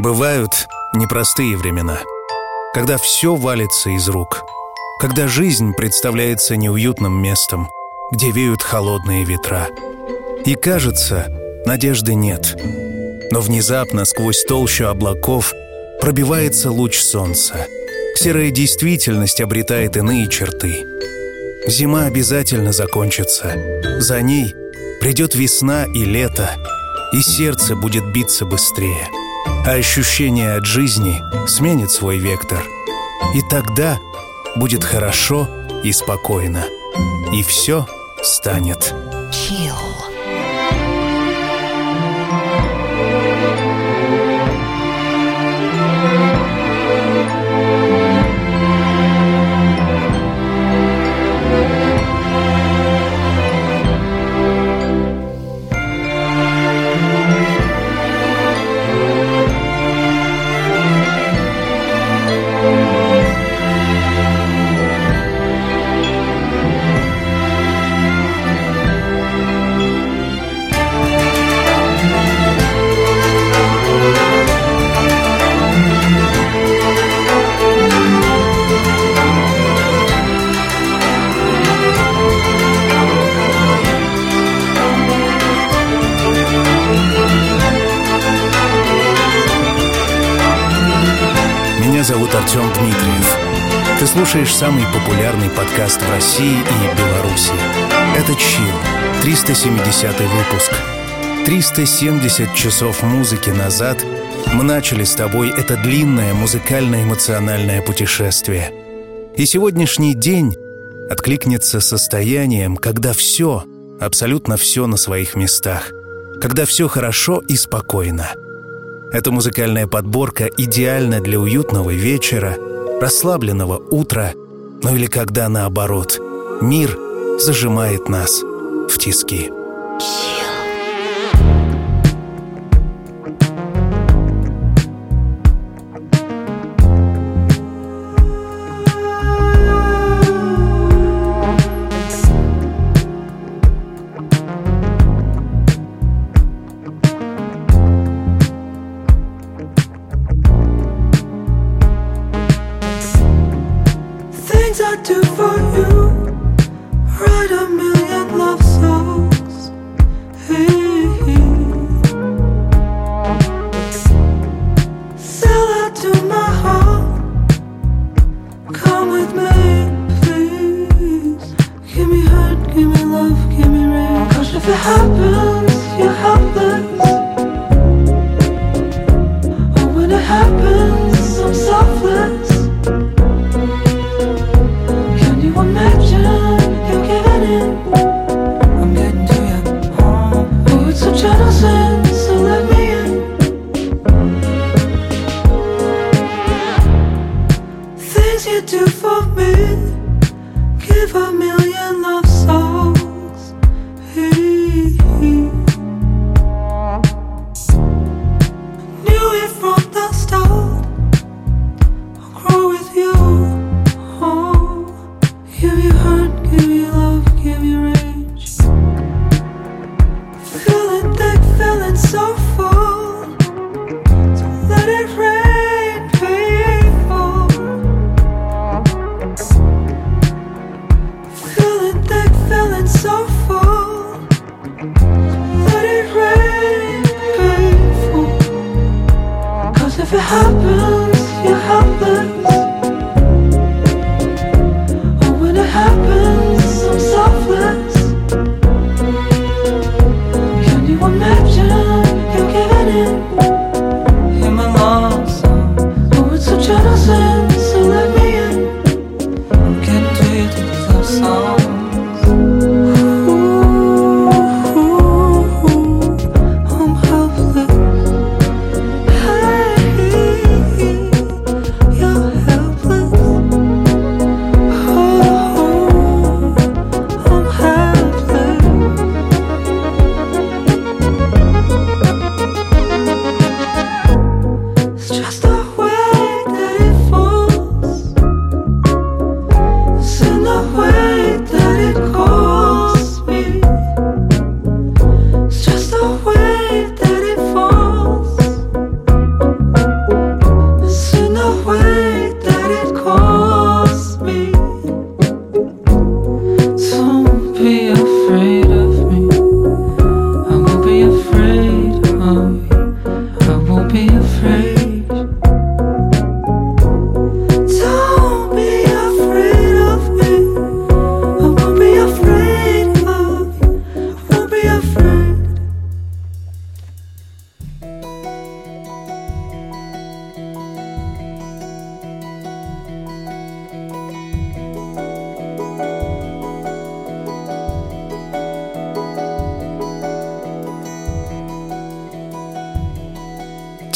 Бывают непростые времена, когда все валится из рук, когда жизнь представляется неуютным местом, где веют холодные ветра. И кажется, надежды нет. Но внезапно сквозь толщу облаков пробивается луч солнца. Серая действительность обретает иные черты. Зима обязательно закончится. За ней придет весна и лето, и сердце будет биться быстрее — а ощущение от жизни сменит свой вектор. И тогда будет хорошо и спокойно. И все станет. Chill. Зовут Артем Дмитриев. Ты слушаешь самый популярный подкаст в России и Беларуси. Это «Чил», 370 выпуск. 370 часов музыки назад мы начали с тобой это длинное музыкально-эмоциональное путешествие. И сегодняшний день откликнется состоянием, когда все, абсолютно все на своих местах, когда все хорошо и спокойно – эта музыкальная подборка идеальна для уютного вечера, расслабленного утра, ну или когда наоборот, мир зажимает нас в тиски. have you heard?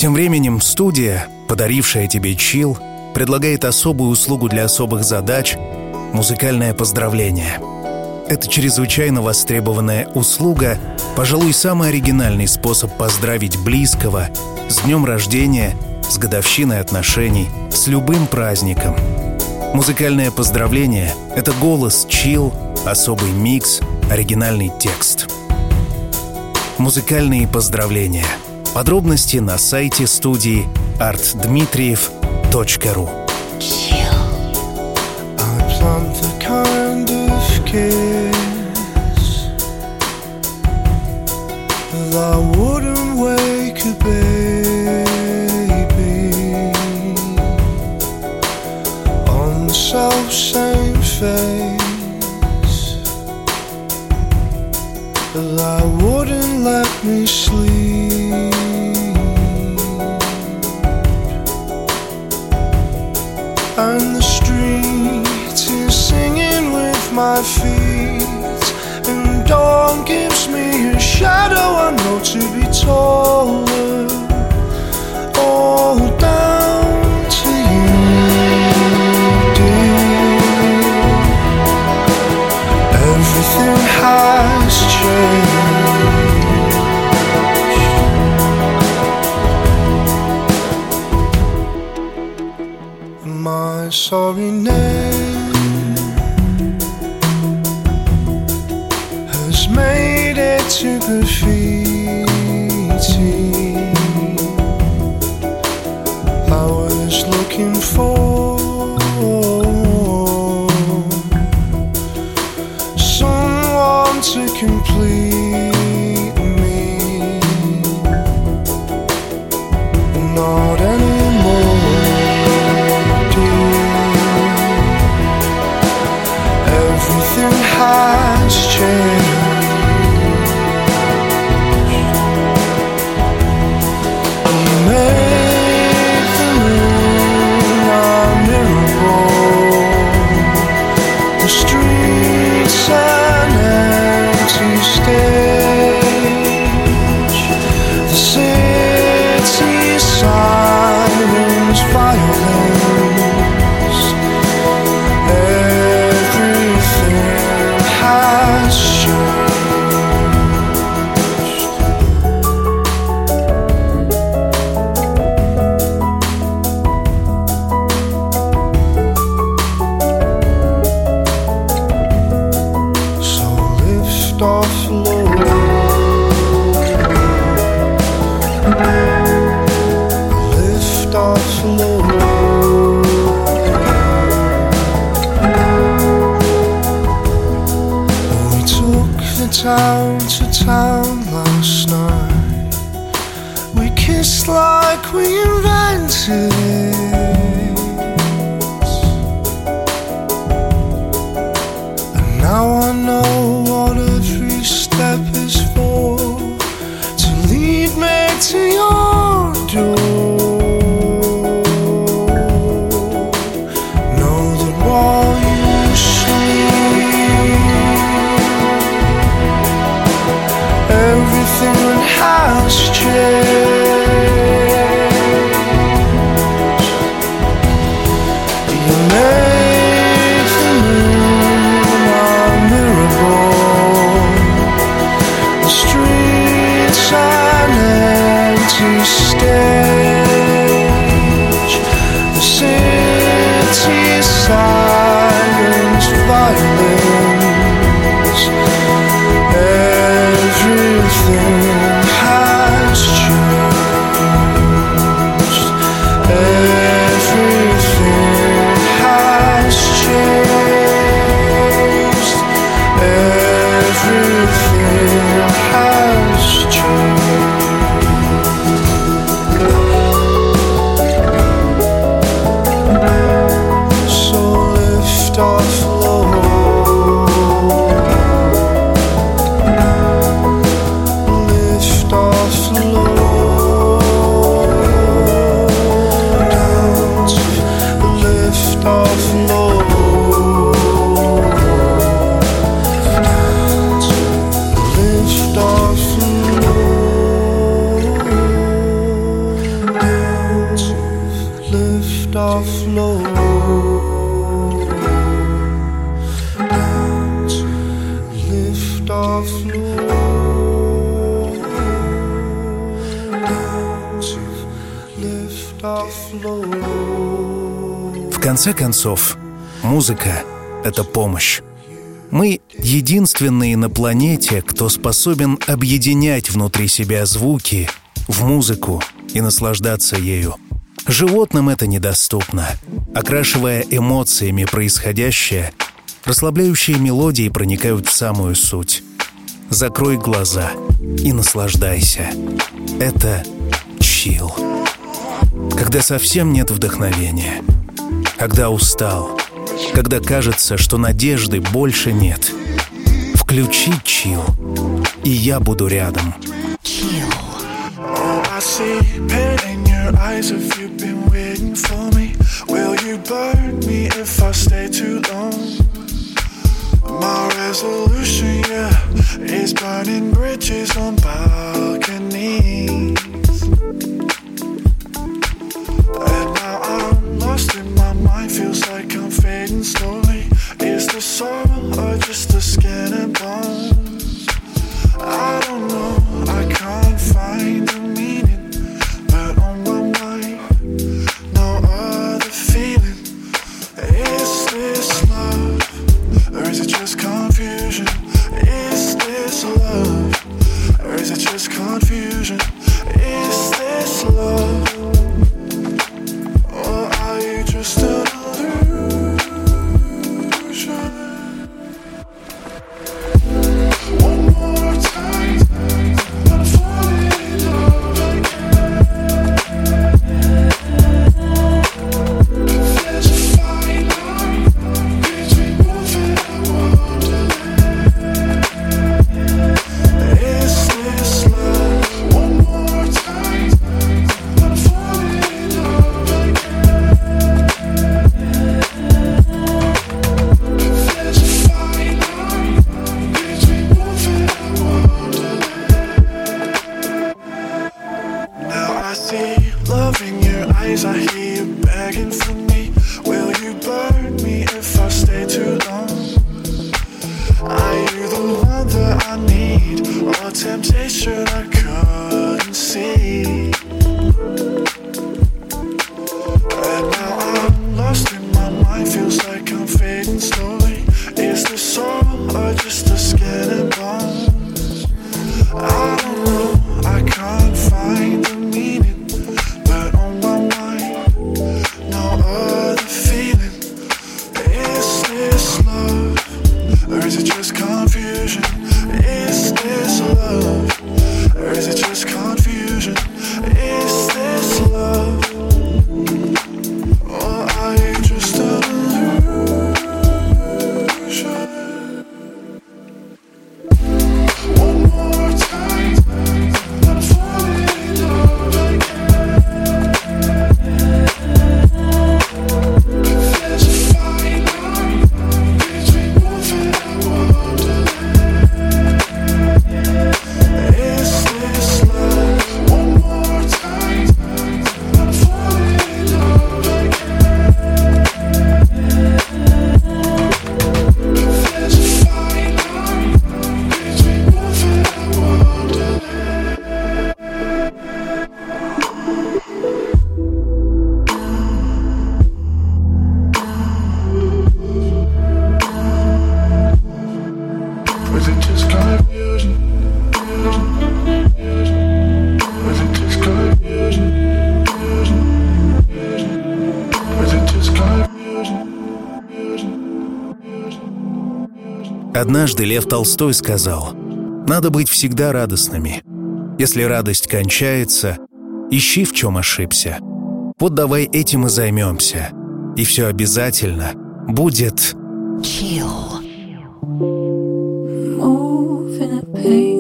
Тем временем студия, подарившая тебе чил, предлагает особую услугу для особых задач — музыкальное поздравление. Это чрезвычайно востребованная услуга, пожалуй, самый оригинальный способ поздравить близкого с днем рождения, с годовщиной отношений, с любым праздником. Музыкальное поздравление — это голос, чил, особый микс, оригинальный текст. Музыкальные поздравления — Подробности на сайте студии artdmitriev.ru I wouldn't wake a baby on the self same face. I wouldn't let me sleep. Feet. And dawn gives me a shadow I know to be taller. All down to you, dear. Everything has changed. my sorry name конце концов, музыка — это помощь. Мы единственные на планете, кто способен объединять внутри себя звуки в музыку и наслаждаться ею. Животным это недоступно. Окрашивая эмоциями происходящее, расслабляющие мелодии проникают в самую суть. Закрой глаза и наслаждайся. Это чил. Когда совсем нет вдохновения — когда устал, когда кажется, что надежды больше нет. Включи чил, и я буду рядом. My resolution, yeah, is burning bridges on balconies. story is the song days I hear you begging for Однажды Лев Толстой сказал, «Надо быть всегда радостными. Если радость кончается, ищи, в чем ошибся. Вот давай этим и займемся. И все обязательно будет...» Chill. Moving at pace.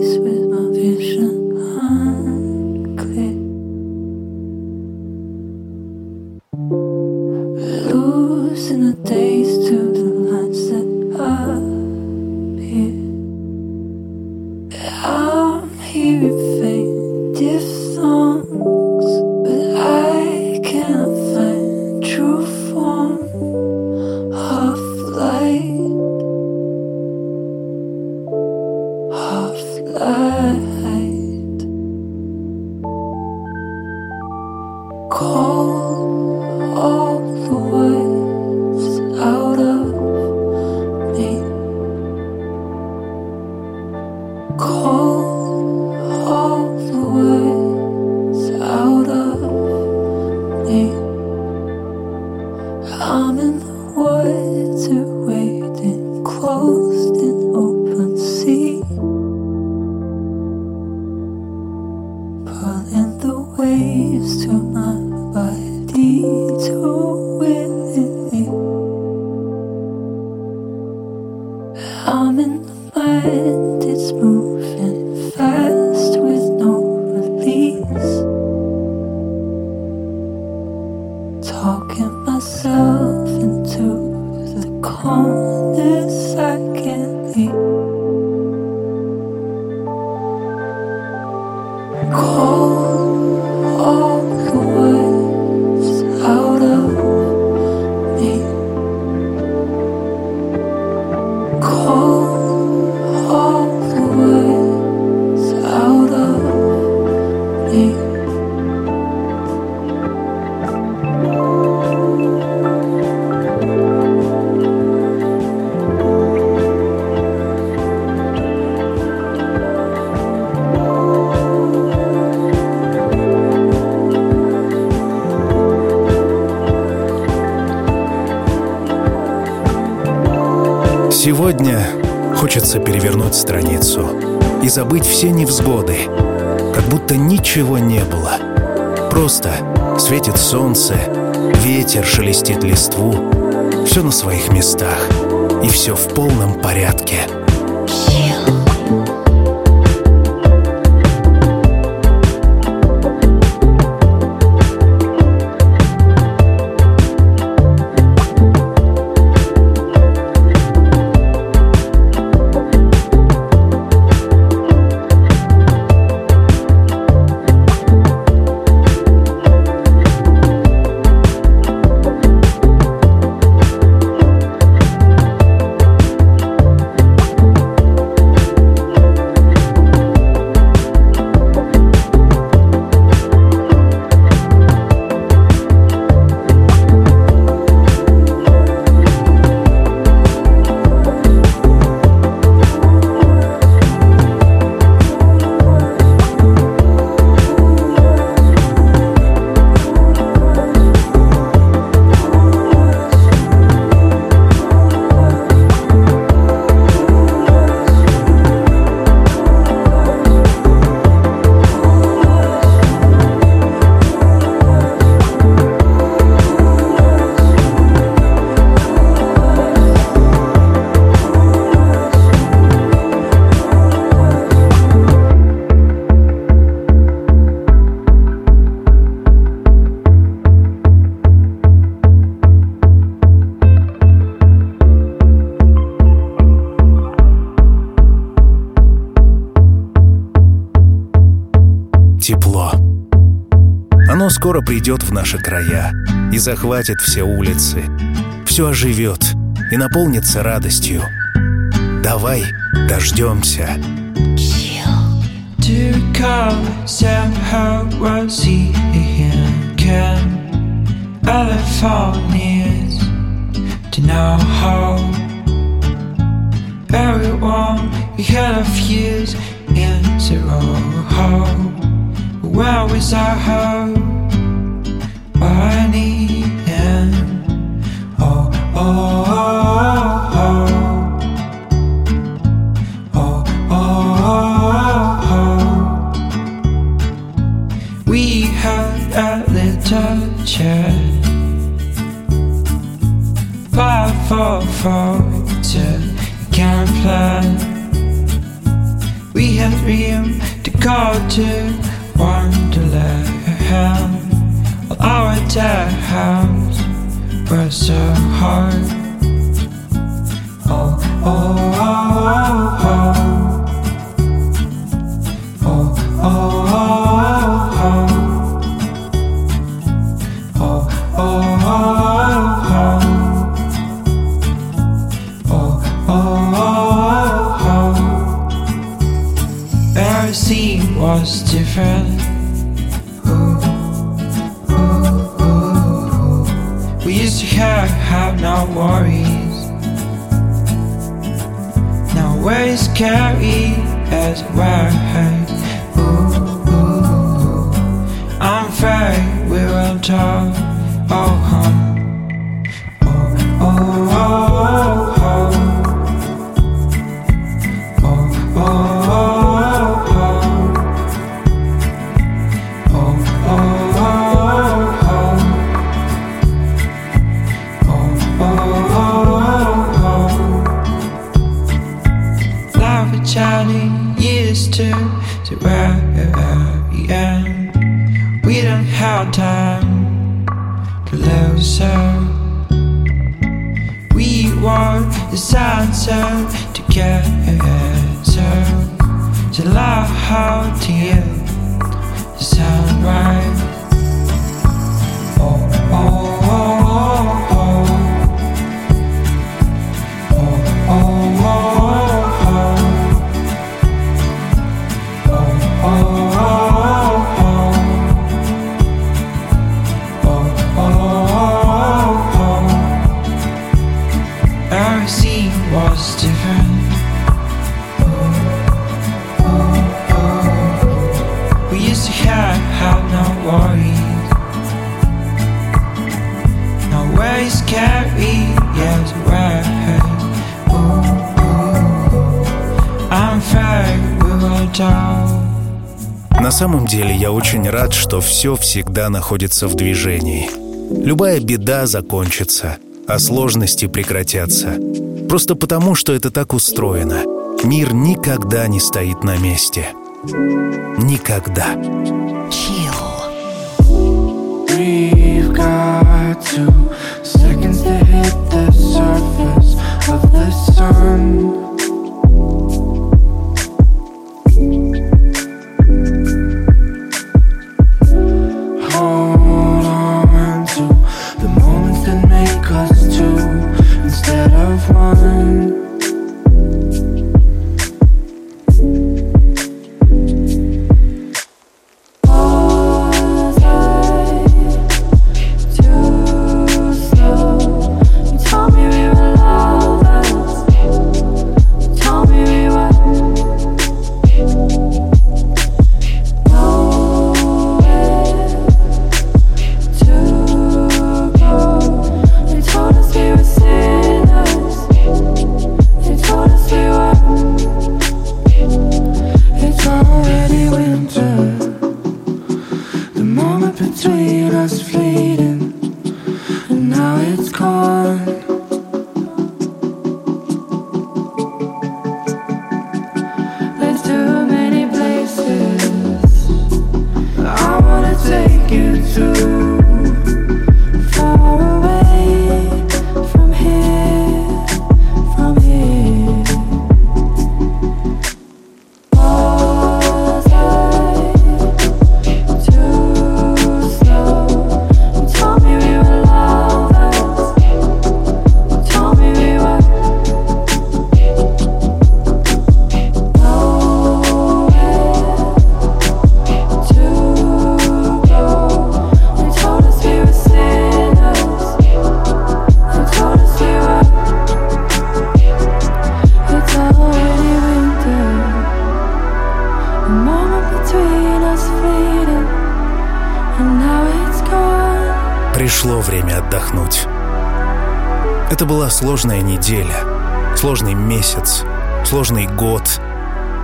Хочется перевернуть страницу и забыть все невзгоды, как будто ничего не было. Просто светит солнце, ветер шелестит листву, все на своих местах, и все в полном порядке. Скоро придет в наши края и захватит все улицы. Все оживет и наполнится радостью. Давай дождемся. Everyone we had a fuse in zero where was our Oh oh oh oh oh, oh, oh. We had a little chat five four four two can't. We had room to go to. House was so hard. Oh, oh, oh, oh. Oh, oh, oh, oh. Oh, oh, oh, oh. Oh, oh, oh, oh. Every scene was different. Have, have no worries. No worries carry as right. Ooh, ooh, I'm afraid we will talk. Oh. Все всегда находится в движении. Любая беда закончится, а сложности прекратятся. Просто потому, что это так устроено. Мир никогда не стоит на месте. Никогда. We've got two seconds to hit the surface of the sun. Отдохнуть. Это была сложная неделя, сложный месяц, сложный год.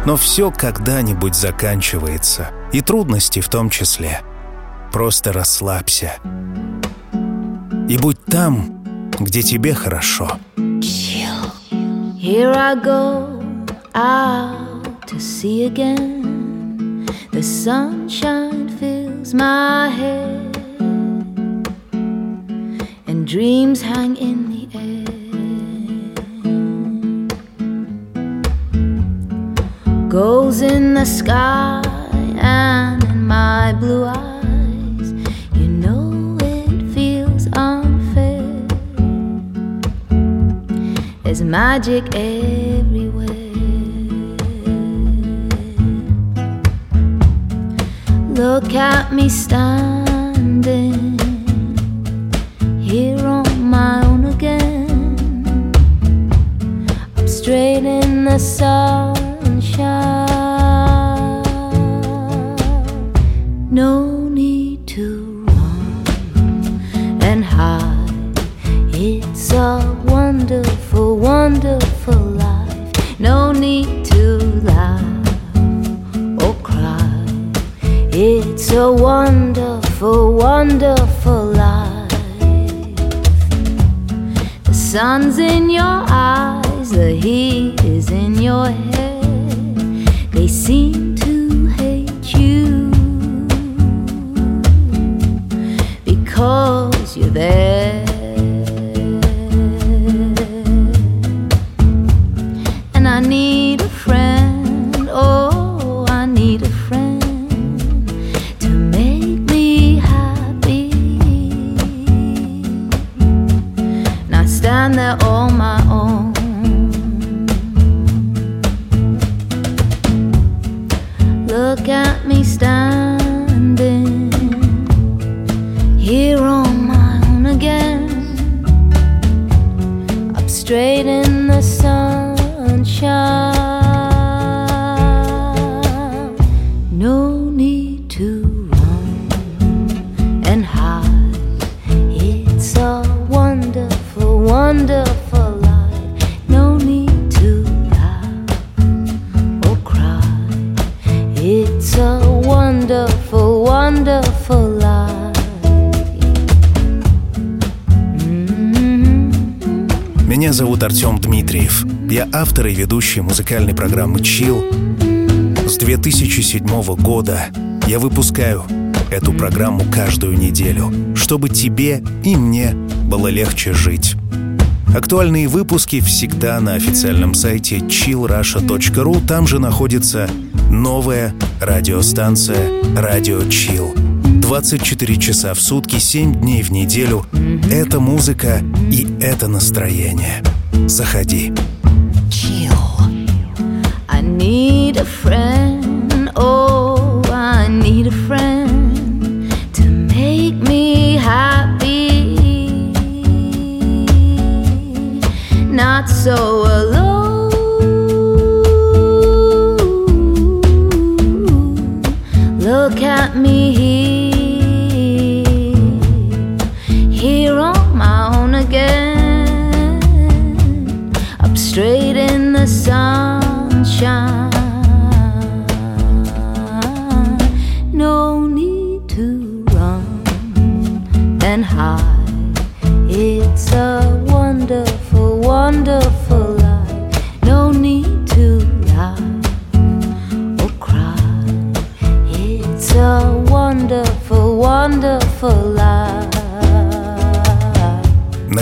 Но все когда-нибудь заканчивается, и трудности в том числе. Просто расслабься. И будь там, где тебе хорошо. Here I go out to sea again. The sunshine fills my head, dreams hang in the air. Goals in the sky and in my blue eyes. You know it feels unfair. There's magic everywhere. Look at me standing the sunshine. No need to run and hide. It's a wonderful, wonderful life. No need to laugh or cry. It's a wonderful, wonderful life. The sun's in your the heat is in your head. They seem и ведущий музыкальной программы «Чил». С 2007 года я выпускаю эту программу каждую неделю, чтобы тебе и мне было легче жить. Актуальные выпуски всегда на официальном сайте chillrusha.ru. Там же находится новая радиостанция «Радио Chill». 24 часа в сутки, 7 дней в неделю. Это музыка и это настроение. Заходи. A friend, oh, I need a friend to make me happy. Not so alone. Look at me here,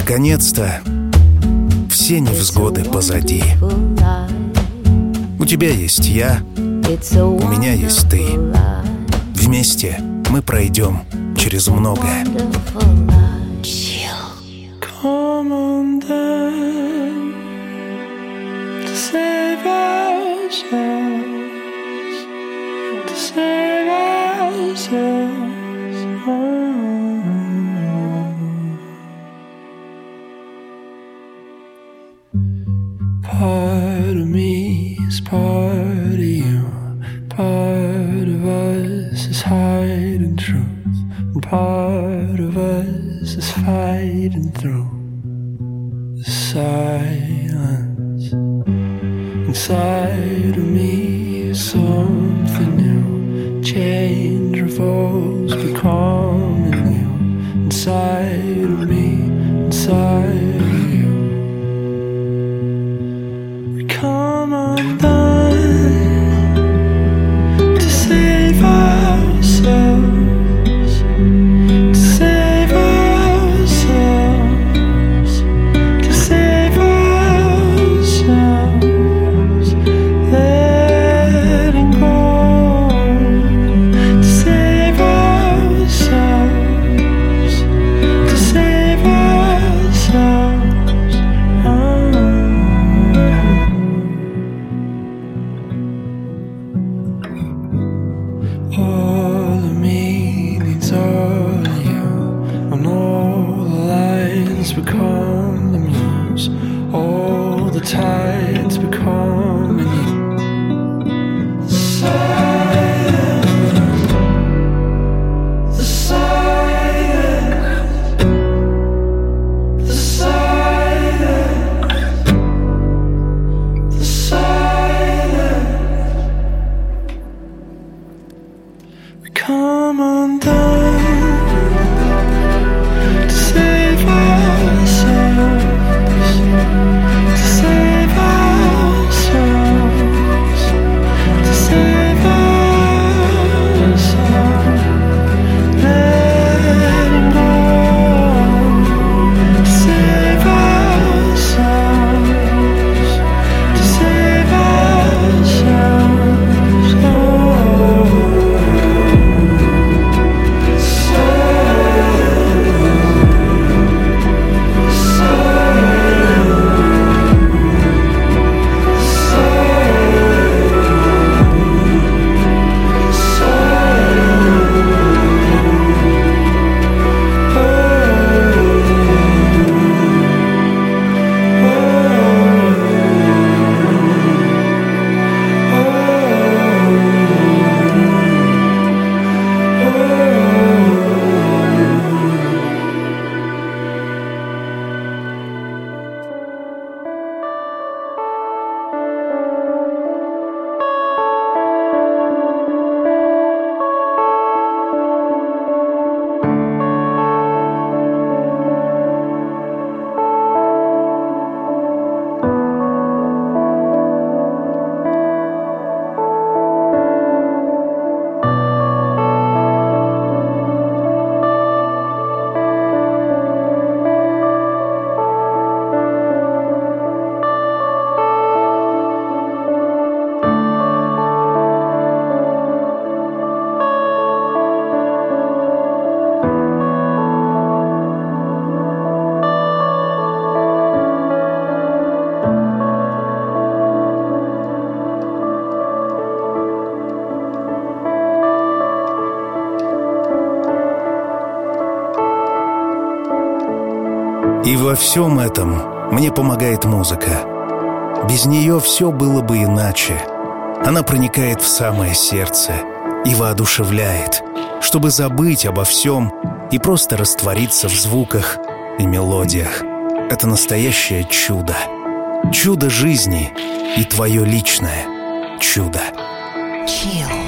Наконец-то все невзгоды позади. У тебя есть я, У меня есть ты. вместе мы пройдем через многое. Всем этом мне помогает музыка. Без нее все было бы иначе. Она проникает в самое сердце и воодушевляет, чтобы забыть обо всем и просто раствориться в звуках и мелодиях. Это настоящее чудо. Чудо жизни и твое личное чудо. Chill.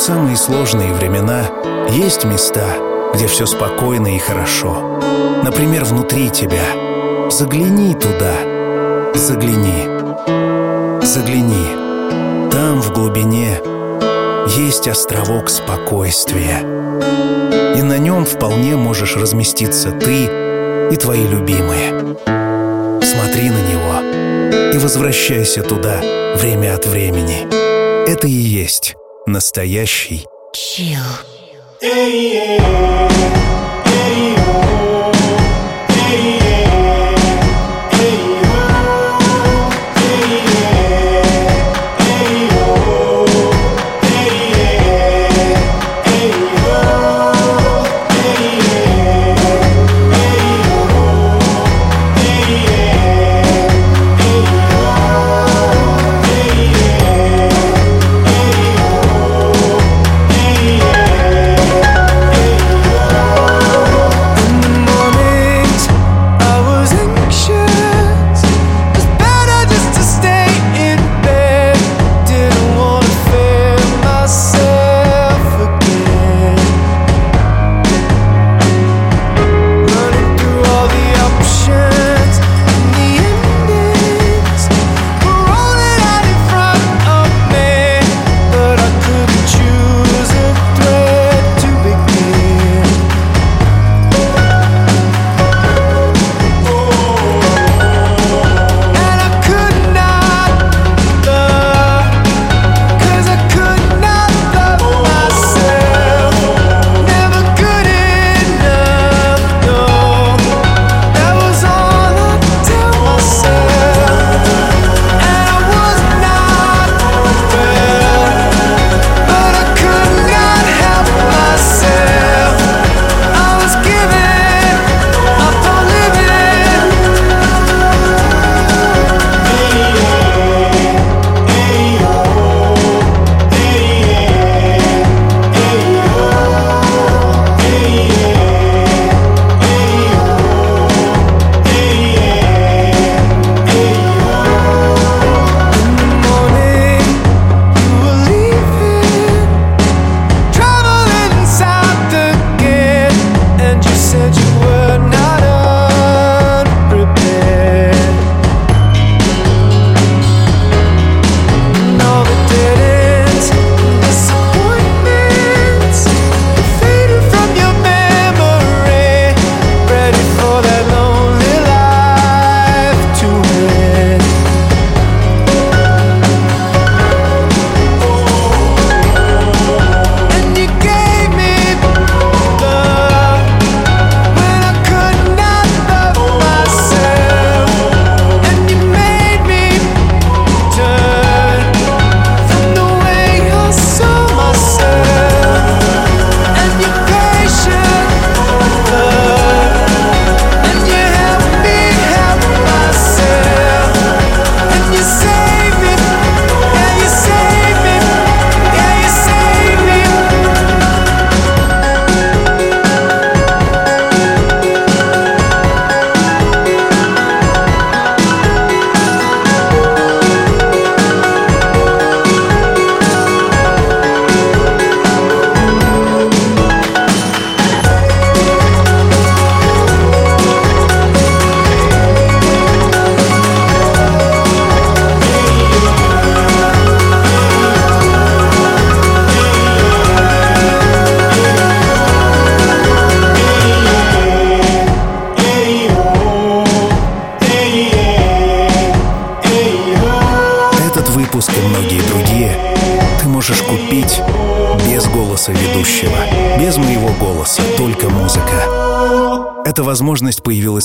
В самые сложные времена есть места, где все спокойно и хорошо. Например, внутри тебя. Загляни туда. Загляни. Загляни. Там, в глубине, есть островок спокойствия. И на нем вполне можешь разместиться ты и твои любимые. Смотри на него и возвращайся туда время от времени. Это и есть Настоящий. Выпуск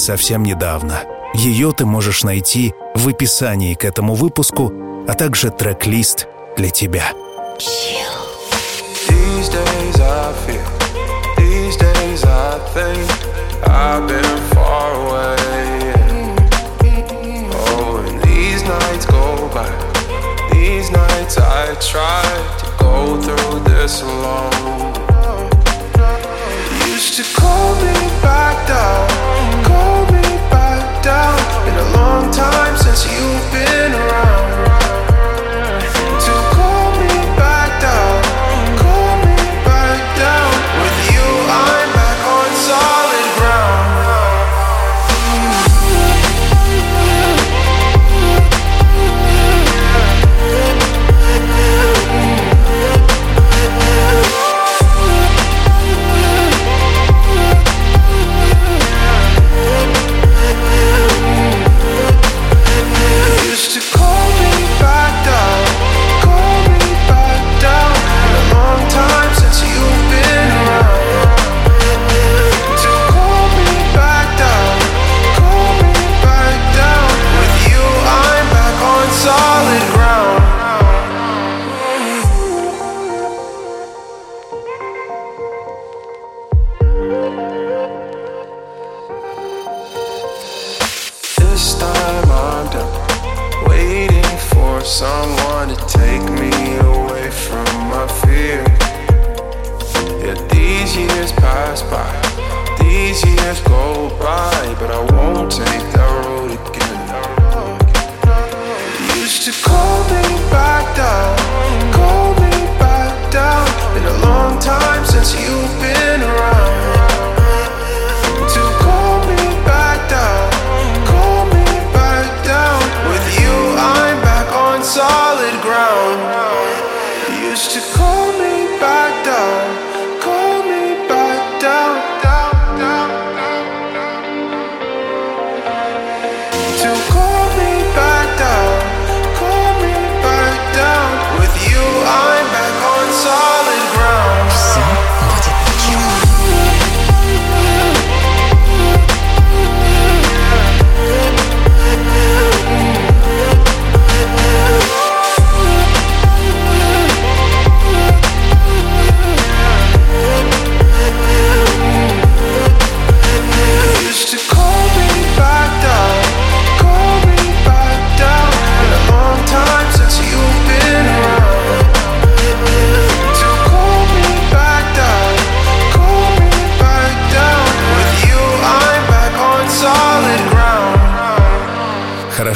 совсем недавно. Ее ты можешь найти в описании к этому выпуску, а также трек-лист для тебя. Oh, used to call me back down, long time since you've been around.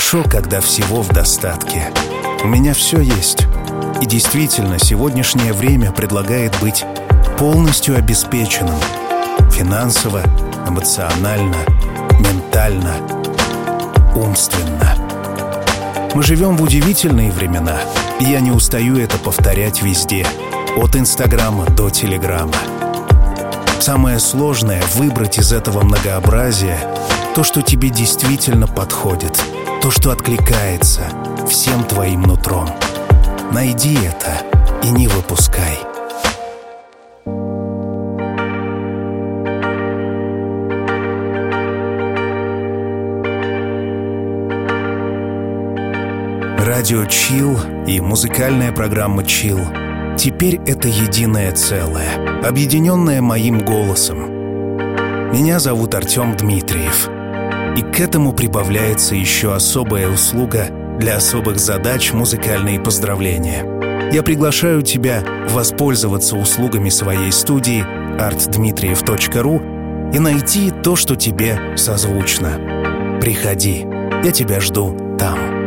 Хорошо, когда всего в достатке. У меня все есть. И действительно, сегодняшнее время предлагает быть полностью обеспеченным. Финансово, эмоционально, ментально, умственно. Мы живем в удивительные времена, и я не устаю это повторять везде, от Инстаграма до Телеграма. Самое сложное — выбрать из этого многообразия то, что тебе действительно подходит, то, что откликается всем твоим нутром. Найди это и не выпускай. Радио Чил и музыкальная программа Чил теперь это единое целое, объединенное моим голосом. Меня зовут Артем Дмитриев. И к этому прибавляется еще особая услуга для особых задач музыкальные поздравления. Я приглашаю тебя воспользоваться услугами своей студии artdmitriev.ru и найти то, что тебе созвучно. Приходи, я тебя жду там.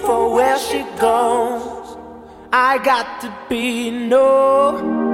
For where she goes. I got to be no.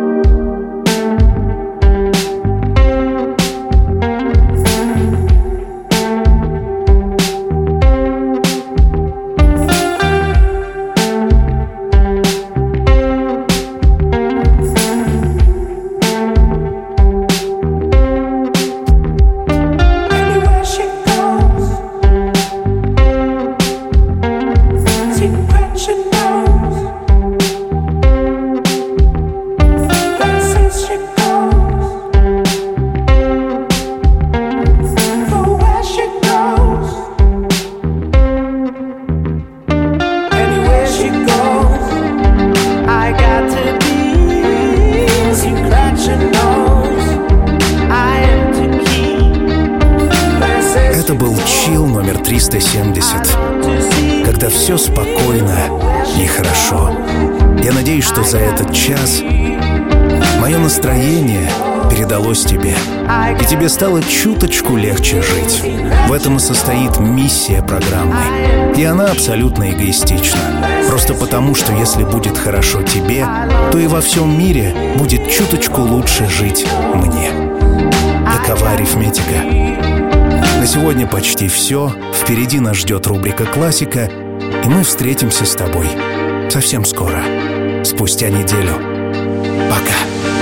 Стало чуточку легче жить. В этом и состоит миссия программы. И она абсолютно эгоистична. Просто потому, что если будет хорошо тебе, то и во всем мире будет чуточку лучше жить мне. Такова арифметика. На сегодня почти все. Впереди нас ждет рубрика «Классика», и мы встретимся с тобой совсем скоро, спустя неделю. Пока.